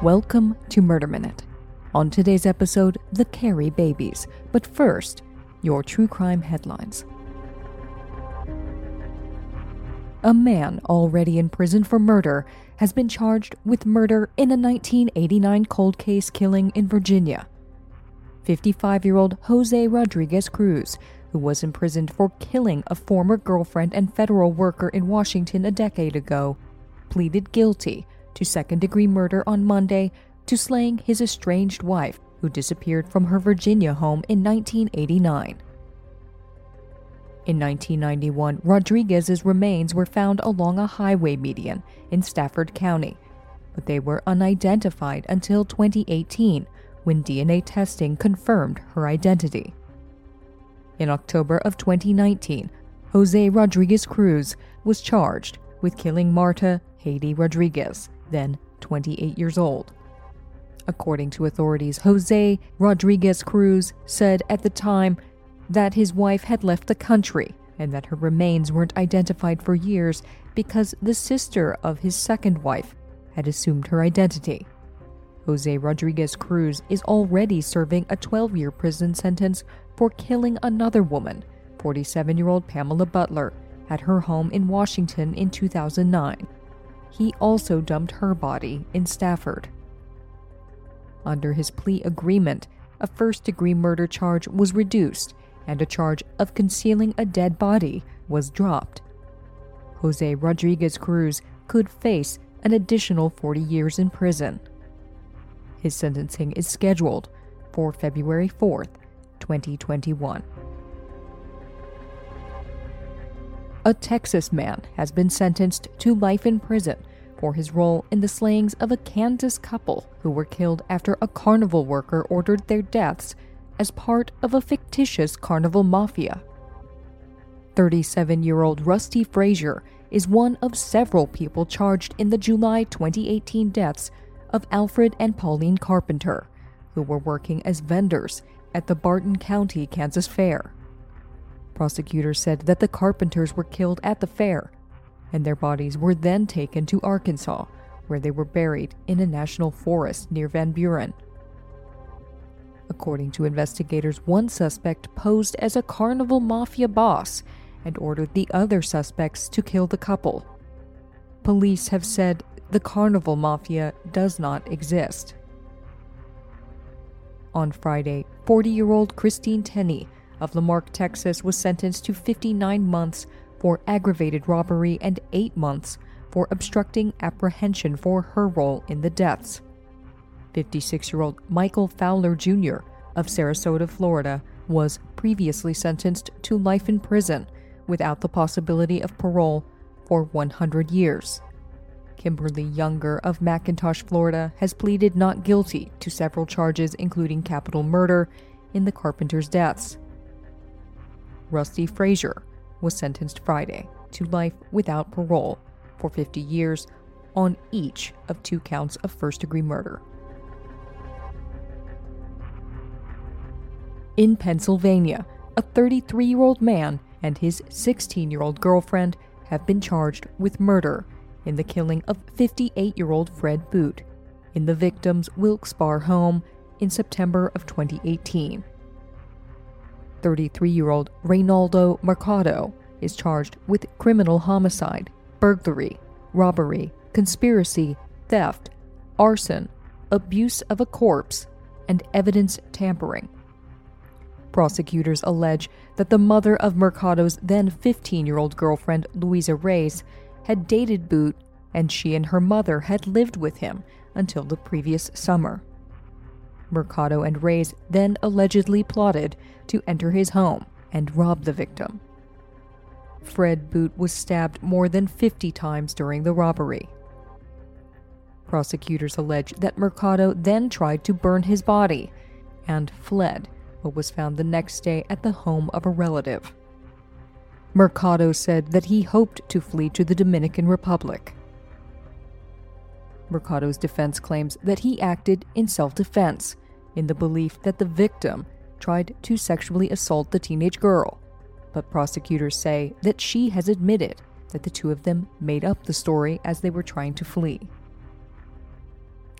Welcome to Murder Minute. On today's episode, the Kerry babies. But first, your true crime headlines. A man already in prison for murder has been charged with murder in a 1989 cold case killing in Virginia. 55 year old Jose Rodriguez Cruz, who was imprisoned for killing a former girlfriend and federal worker in Washington a decade ago, pleaded guilty to second degree murder on Monday to slaying his estranged wife, who disappeared from her Virginia home in 1989. In 1991, Rodriguez's remains were found along a highway median in Stafford County, but they were unidentified until 2018 when DNA testing confirmed her identity. In October of 2019, Jose Rodriguez Cruz was charged with killing Marta Haydee Rodriguez, then 28 years old. According to authorities, Jose Rodriguez Cruz said at the time that his wife had left the country and that her remains weren't identified for years because the sister of his second wife had assumed her identity. Jose Rodriguez Cruz is already serving a 12 year prison sentence for killing another woman, 47 year old Pamela Butler, at her home in Washington in 2009. He also dumped her body in Stafford. Under his plea agreement, a first degree murder charge was reduced and a charge of concealing a dead body was dropped. Jose Rodriguez Cruz could face an additional 40 years in prison. His sentencing is scheduled for February 4th, 2021. A Texas man has been sentenced to life in prison for his role in the slayings of a Kansas couple who were killed after a carnival worker ordered their deaths as part of a fictitious carnival mafia. 37 year old Rusty Frazier is one of several people charged in the July 2018 deaths of Alfred and Pauline Carpenter, who were working as vendors at the Barton County, Kansas Fair. Prosecutors said that the Carpenters were killed at the fair, and their bodies were then taken to Arkansas, where they were buried in a national forest near Van Buren. According to investigators, one suspect posed as a carnival mafia boss and ordered the other suspects to kill the couple. Police have said the carnival mafia does not exist. On Friday, 40 year old Christine Tenney of La Marque, Texas, was sentenced to 59 months for aggravated robbery and 8 months for obstructing apprehension for her role in the deaths. 56 year old Michael Fowler Jr. of Sarasota, Florida, was previously sentenced to life in prison without the possibility of parole for 100 years. Kimberly Younger of McIntosh, Florida, has pleaded not guilty to several charges, including capital murder, in the Carpenters' deaths. Rusty Frazier was sentenced Friday to life without parole for 50 years on each of two counts of first degree murder. In Pennsylvania, a 33 year old man and his 16 year old girlfriend have been charged with murder in the killing of 58 year old Fred Boot in the victim's Wilkes-Barre home in September of 2018. 33 year old Reynaldo Mercado is charged with criminal homicide, burglary, robbery, conspiracy, theft, arson, abuse of a corpse, and evidence tampering. Prosecutors allege that the mother of Mercado's then 15 year old girlfriend, Luisa Reyes, had dated Boot and she and her mother had lived with him until the previous summer. Mercado and Reyes then allegedly plotted to enter his home and rob the victim. Fred Boot was stabbed more than 50 times during the robbery. Prosecutors allege that Mercado then tried to burn his body and fled, but was found the next day at the home of a relative. Mercado said that he hoped to flee to the Dominican Republic. Mercado's defense claims that he acted in self defense, in the belief that the victim tried to sexually assault the teenage girl. But prosecutors say that she has admitted that the two of them made up the story as they were trying to flee.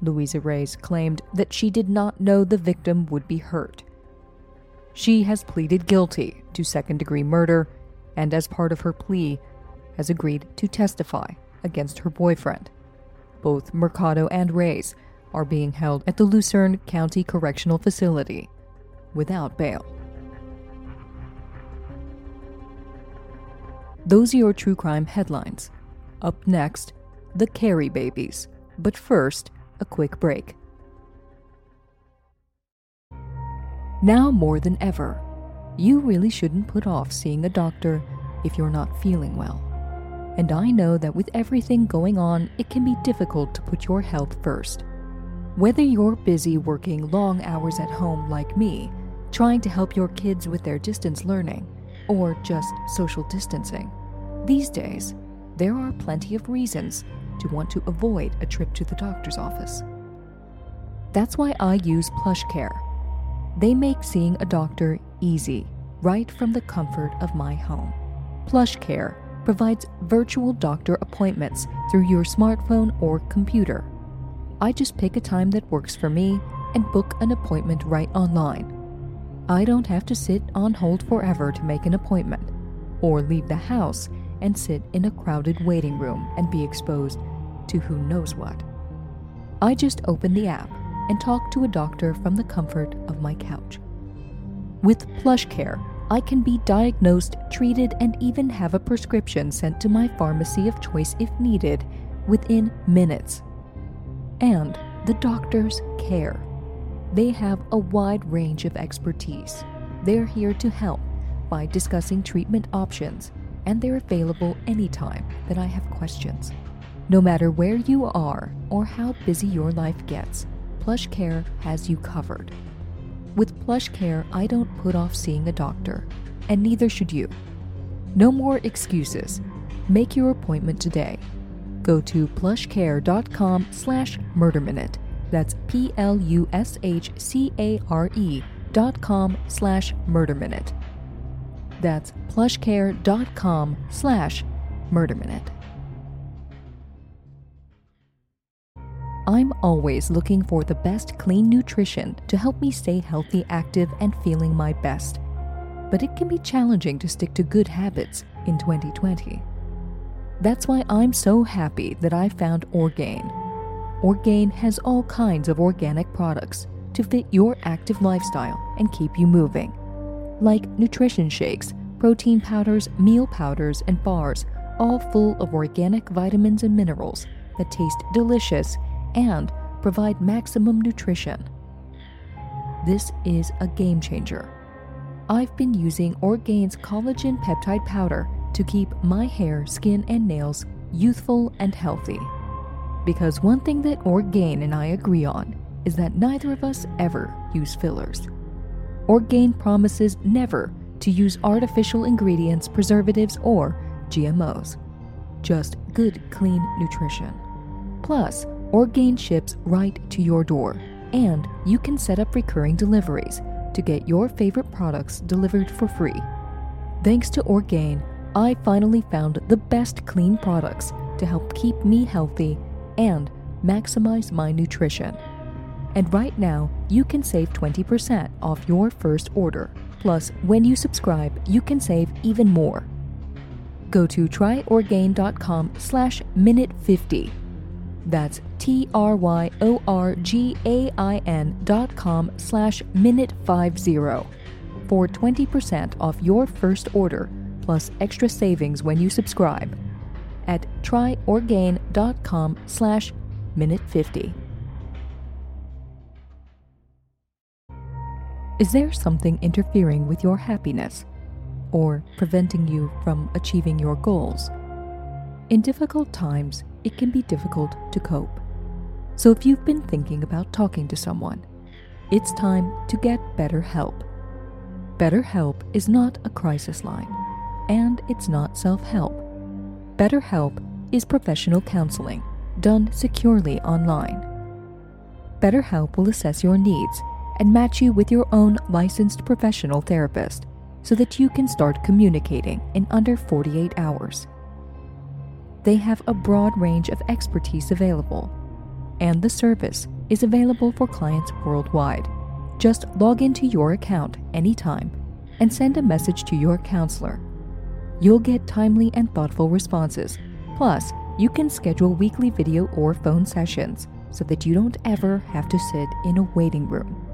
Louisa Reyes claimed that she did not know the victim would be hurt. She has pleaded guilty to second degree murder and, as part of her plea, has agreed to testify against her boyfriend. Both Mercado and Reyes are being held at the Luzerne County Correctional Facility without bail. Those are your true crime headlines. Up next, the Kerry babies. But first, a quick break. Now more than ever, you really shouldn't put off seeing a doctor if you're not feeling well. And I know that with everything going on, it can be difficult to put your health first. Whether you're busy working long hours at home like me, trying to help your kids with their distance learning, or just social distancing, these days, there are plenty of reasons to want to avoid a trip to the doctor's office. That's why I use PlushCare. They make seeing a doctor easy, right from the comfort of my home. PlushCare provides virtual doctor appointments through your smartphone or computer. I just pick a time that works for me and book an appointment right online. I don't have to sit on hold forever to make an appointment, or leave the house and sit in a crowded waiting room and be exposed to who knows what. I just open the app and talk to a doctor from the comfort of my couch. With PlushCare, I can be diagnosed, treated, and even have a prescription sent to my pharmacy of choice if needed within minutes. And the doctors care. They have a wide range of expertise. They're here to help by discussing treatment options, and they're available anytime that I have questions. No matter where you are or how busy your life gets, PlushCare has you covered. With plush care, I don't put off seeing a doctor, and neither should you. No more excuses. Make your appointment today. Go to plushcare.com slash murderminute. That's P-L-U-S-H-C-A-R-E dot com slash murderminute. That's plushcare.com slash murderminute. I'm always looking for the best clean nutrition to help me stay healthy, active, and feeling my best. But it can be challenging to stick to good habits in 2020. That's why I'm so happy that I found Orgain. Orgain has all kinds of organic products to fit your active lifestyle and keep you moving, like nutrition shakes, protein powders, meal powders, and bars, all full of organic vitamins and minerals that taste delicious and provide maximum nutrition. This is a game changer. I've been using Orgain's collagen peptide powder to keep my hair, skin, and nails youthful and healthy. Because one thing that Orgain and I agree on is that neither of us ever use fillers. Orgain promises never to use artificial ingredients, preservatives, or GMOs. Just good, clean nutrition. Plus, Orgain ships right to your door, and you can set up recurring deliveries to get your favorite products delivered for free. Thanks to Orgain, I finally found the best clean products to help keep me healthy and maximize my nutrition. And right now, you can save 20% off your first order. Plus, when you subscribe, you can save even more. Go to tryorgain.com slash minute50 that's T R Y O R G A I N dot com slash minute 50 for 20% off your first order plus extra savings when you subscribe at tryorgain.com slash minute 50. Is there something interfering with your happiness or preventing you from achieving your goals? In difficult times, it can be difficult to cope. So if you've been thinking about talking to someone, it's time to get better BetterHelp. BetterHelp is not a crisis line, and it's not self help. BetterHelp is professional counseling done securely online. BetterHelp will assess your needs and match you with your own licensed professional therapist so that you can start communicating in under 48 hours they have a broad range of expertise available and the service is available for clients worldwide. Just log into your account anytime and send a message to your counselor. You'll get timely and thoughtful responses. Plus, you can schedule weekly video or phone sessions so that you don't ever have to sit in a waiting room.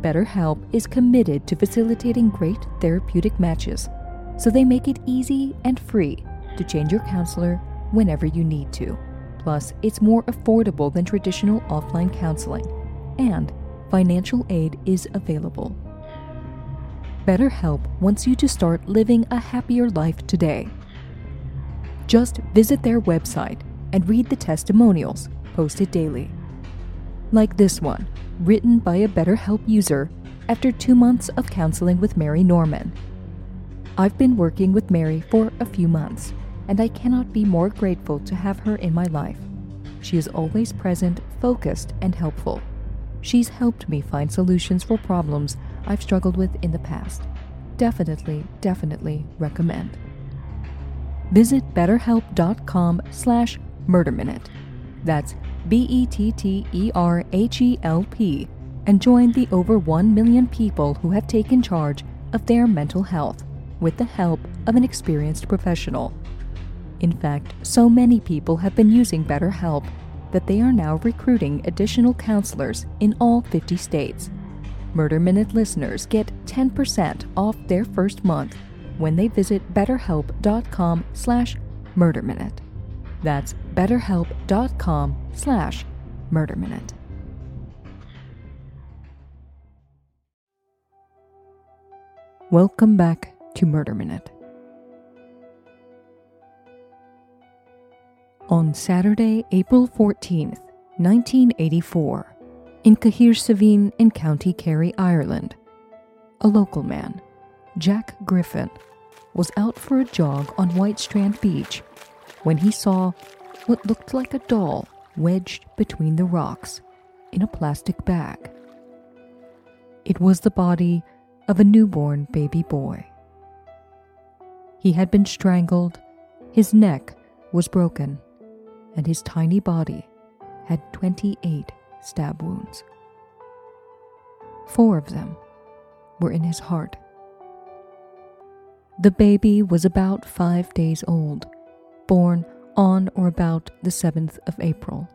BetterHelp is committed to facilitating great therapeutic matches, so they make it easy and free to change your counselor whenever you need to. Plus, it's more affordable than traditional offline counseling, and financial aid is available. BetterHelp wants you to start living a happier life today. Just visit their website and read the testimonials posted daily. Like this one, written by a BetterHelp user after two months of counseling with Mary Norman. I've been working with Mary for a few months, and I cannot be more grateful to have her in my life. She is always present, focused, and helpful. She's helped me find solutions for problems I've struggled with in the past. Definitely, definitely recommend. Visit betterhelp.com slash murderminute. That's B-E-T-T-E-R-H-E-L-P and join the over 1 million people who have taken charge of their mental health with the help of an experienced professional. In fact, so many people have been using BetterHelp that they are now recruiting additional counselors in all 50 states. Murder Minute listeners get 10% off their first month when they visit betterhelp.com slash murderminute. That's betterhelp.com slash murderminute. Welcome back to Murder Minute. On Saturday, April 14th, 1984, in Cahersiveen in County Kerry, Ireland, a local man, Jack Griffin, was out for a jog on White Strand Beach when he saw what looked like a doll wedged between the rocks in a plastic bag. It was the body of a newborn baby boy. He had been strangled, his neck was broken, and his tiny body had 28 stab wounds. Four of them were in his heart. The baby was about five days old, born on or about the 7th of April,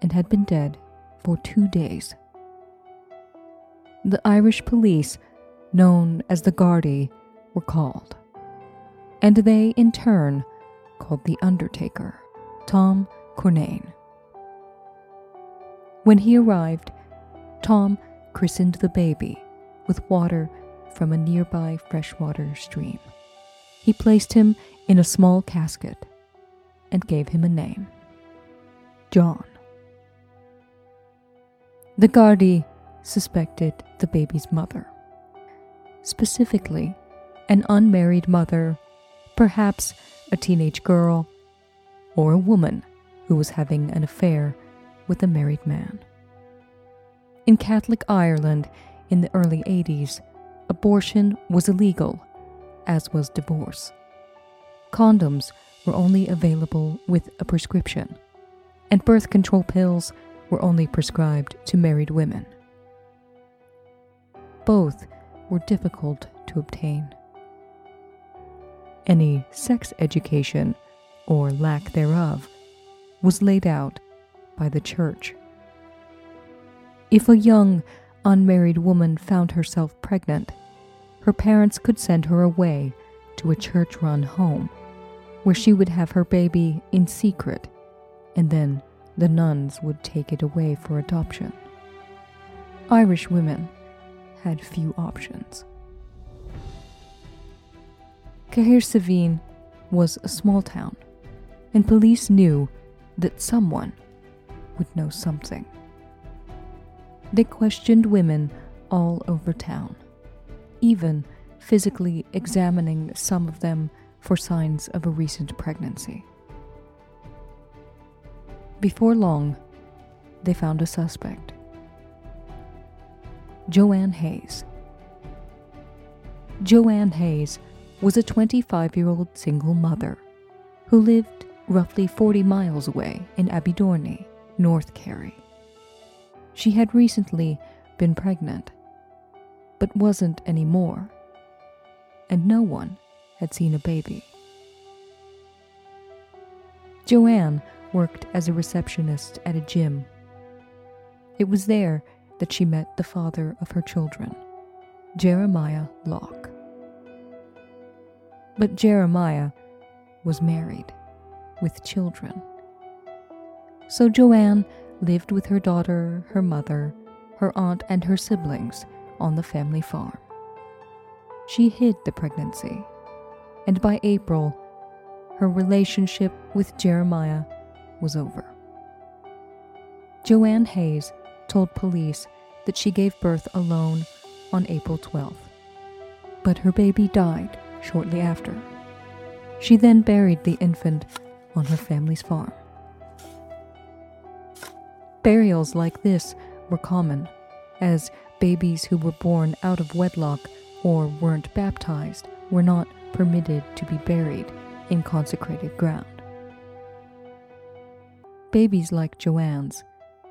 and had been dead for two days. The Irish police, known as the Gardaí, were called, and they in turn called the undertaker. Tom Cornane. When he arrived, Tom christened the baby with water from a nearby freshwater stream. He placed him in a small casket and gave him a name John. The Gardaí suspected the baby's mother, specifically, an unmarried mother, perhaps a teenage girl or a woman who was having an affair with a married man. In Catholic Ireland in the early 80s, abortion was illegal, as was divorce. Condoms were only available with a prescription, and birth control pills were only prescribed to married women. Both were difficult to obtain. Any sex education or lack thereof, was laid out by the church. If a young, unmarried woman found herself pregnant, her parents could send her away to a church run home, where she would have her baby in secret, and then the nuns would take it away for adoption. Irish women had few options. Cahersiveen was a small town and police knew that someone would know something. They questioned women all over town, even physically examining some of them for signs of a recent pregnancy. Before long, they found a suspect Joanne Hayes. Joanne Hayes was a 25 year old single mother who lived roughly 40 miles away in Abbeydorney North Kerry. She had recently been pregnant, but wasn't anymore, and no one had seen a baby. Joanne worked as a receptionist at a gym. It was there that she met the father of her children, Jeremiah Locke. But Jeremiah was married with children. So Joanne lived with her daughter, her mother, her aunt, and her siblings on the family farm. She hid the pregnancy, and by April, her relationship with Jeremiah was over. Joanne Hayes told police that she gave birth alone on April 12th, but her baby died shortly after. She then buried the infant on her family's farm. Burials like this were common, as babies who were born out of wedlock or weren't baptized were not permitted to be buried in consecrated ground. Babies like Joanne's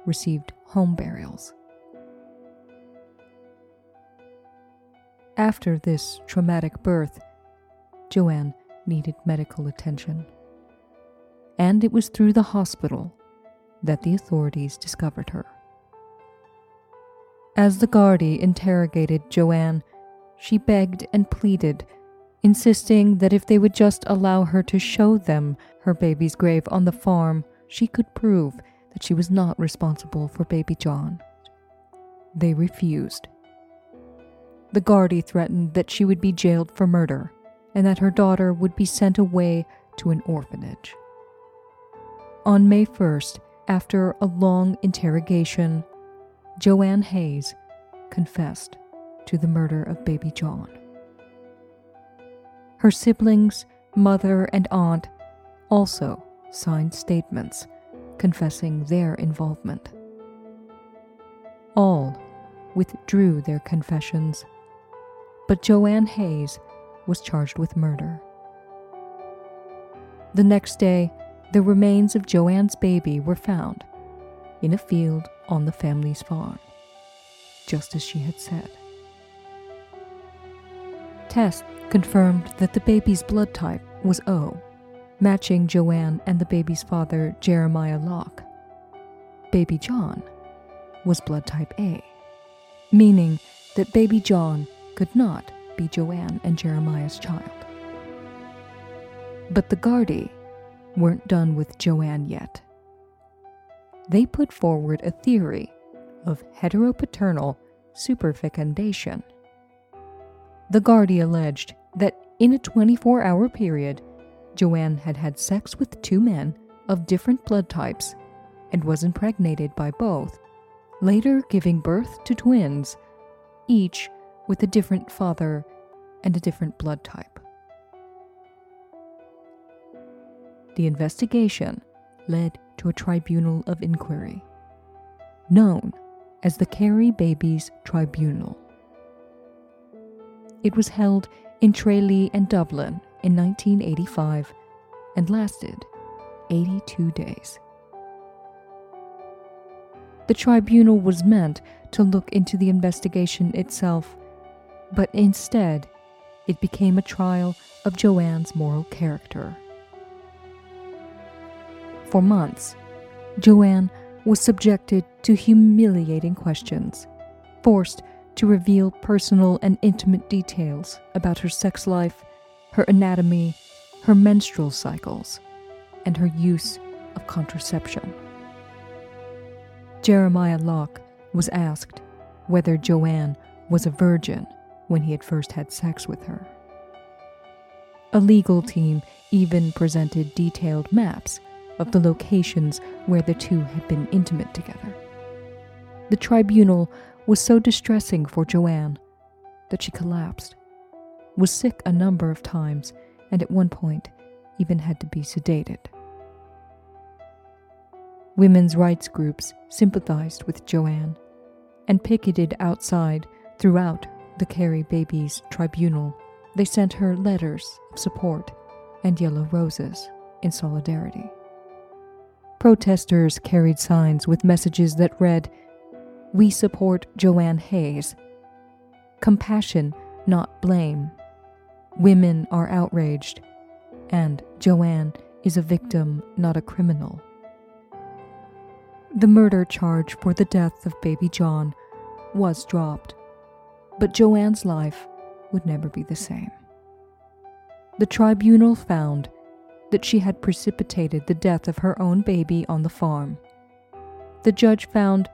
received home burials. After this traumatic birth, Joanne needed medical attention. And it was through the hospital that the authorities discovered her. As the Gardaí interrogated Joanne, she begged and pleaded, insisting that if they would just allow her to show them her baby's grave on the farm, she could prove that she was not responsible for baby John. They refused. The Gardaí threatened that she would be jailed for murder and that her daughter would be sent away to an orphanage. On May 1st, after a long interrogation, Joanne Hayes confessed to the murder of baby John. Her siblings, mother, and aunt also signed statements confessing their involvement. All withdrew their confessions, but Joanne Hayes was charged with murder. The next day, the remains of Joanne's baby were found in a field on the family's farm, just as she had said. Tests confirmed that the baby's blood type was O, matching Joanne and the baby's father, Jeremiah Locke. Baby John was blood type A, meaning that baby John could not be Joanne and Jeremiah's child. But the Gardaí weren't done with Joanne yet. They put forward a theory of heteropaternal superfecundation. The Gardaí alleged that in a 24 hour period, Joanne had had sex with two men of different blood types and was impregnated by both, later giving birth to twins, each with a different father and a different blood type. The investigation led to a tribunal of inquiry, known as the Kerry Babies Tribunal. It was held in Tralee and Dublin in 1985 and lasted 82 days. The tribunal was meant to look into the investigation itself, but instead, it became a trial of Joanne's moral character. For months, Joanne was subjected to humiliating questions, forced to reveal personal and intimate details about her sex life, her anatomy, her menstrual cycles, and her use of contraception. Jeremiah Locke was asked whether Joanne was a virgin when he had first had sex with her. A legal team even presented detailed maps of the locations where the two had been intimate together. The tribunal was so distressing for Joanne that she collapsed, was sick a number of times, and at one point even had to be sedated. Women's rights groups sympathized with Joanne and picketed outside throughout the Kerry Babies Tribunal. They sent her letters of support and yellow roses in solidarity. Protesters carried signs with messages that read, We support Joanne Hayes. Compassion, not blame. Women are outraged. And Joanne is a victim, not a criminal. The murder charge for the death of baby John was dropped, but Joanne's life would never be the same. The tribunal found that she had precipitated the death of her own baby on the farm. The judge found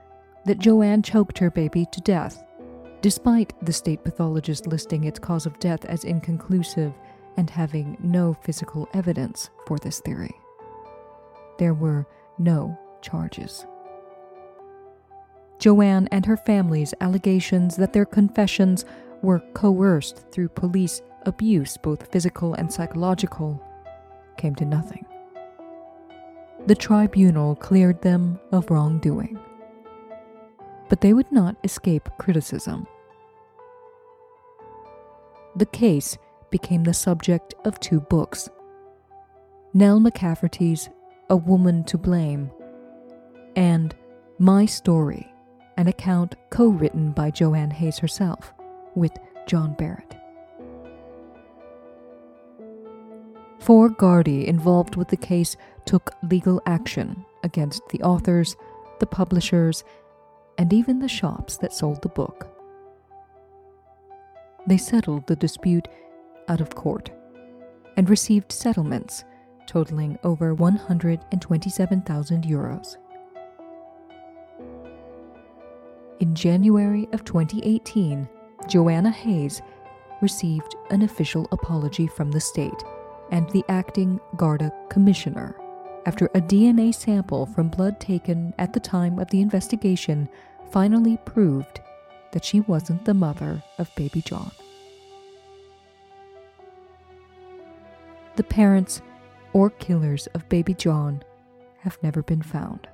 that Joanne choked her baby to death, despite the state pathologist listing its cause of death as inconclusive and having no physical evidence for this theory. There were no charges. Joanne and her family's allegations that their confessions were coerced through police abuse, both physical and psychological, came to nothing. The tribunal cleared them of wrongdoing. But they would not escape criticism. The case became the subject of two books Nell McCafferty's A Woman to Blame and My Story, an account co written by Joanne Hayes herself with John Barrett. Four Gardaí involved with the case took legal action against the authors, the publishers, and even the shops that sold the book. They settled the dispute out of court and received settlements totaling over 127,000 euros. In January of 2018, Joanna Hayes received an official apology from the state and the acting Garda commissioner after a DNA sample from blood taken at the time of the investigation finally proved that she wasn't the mother of baby John. The parents or killers of baby John have never been found.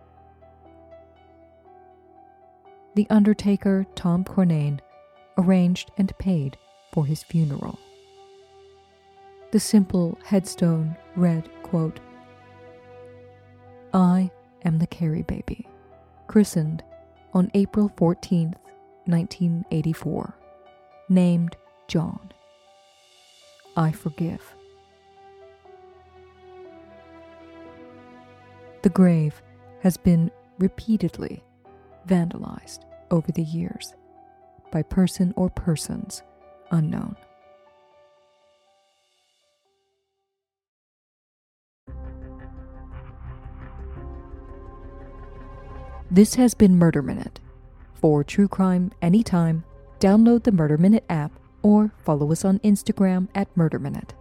The undertaker, Tom Cornane, arranged and paid for his funeral. The simple headstone read, quote, I am the Kerry baby, christened on April 14, 1984, named John. I forgive. The grave has been repeatedly vandalized over the years by person or persons unknown. This has been Murder Minute. For true crime anytime, download the Murder Minute app or follow us on Instagram at Murder Minute.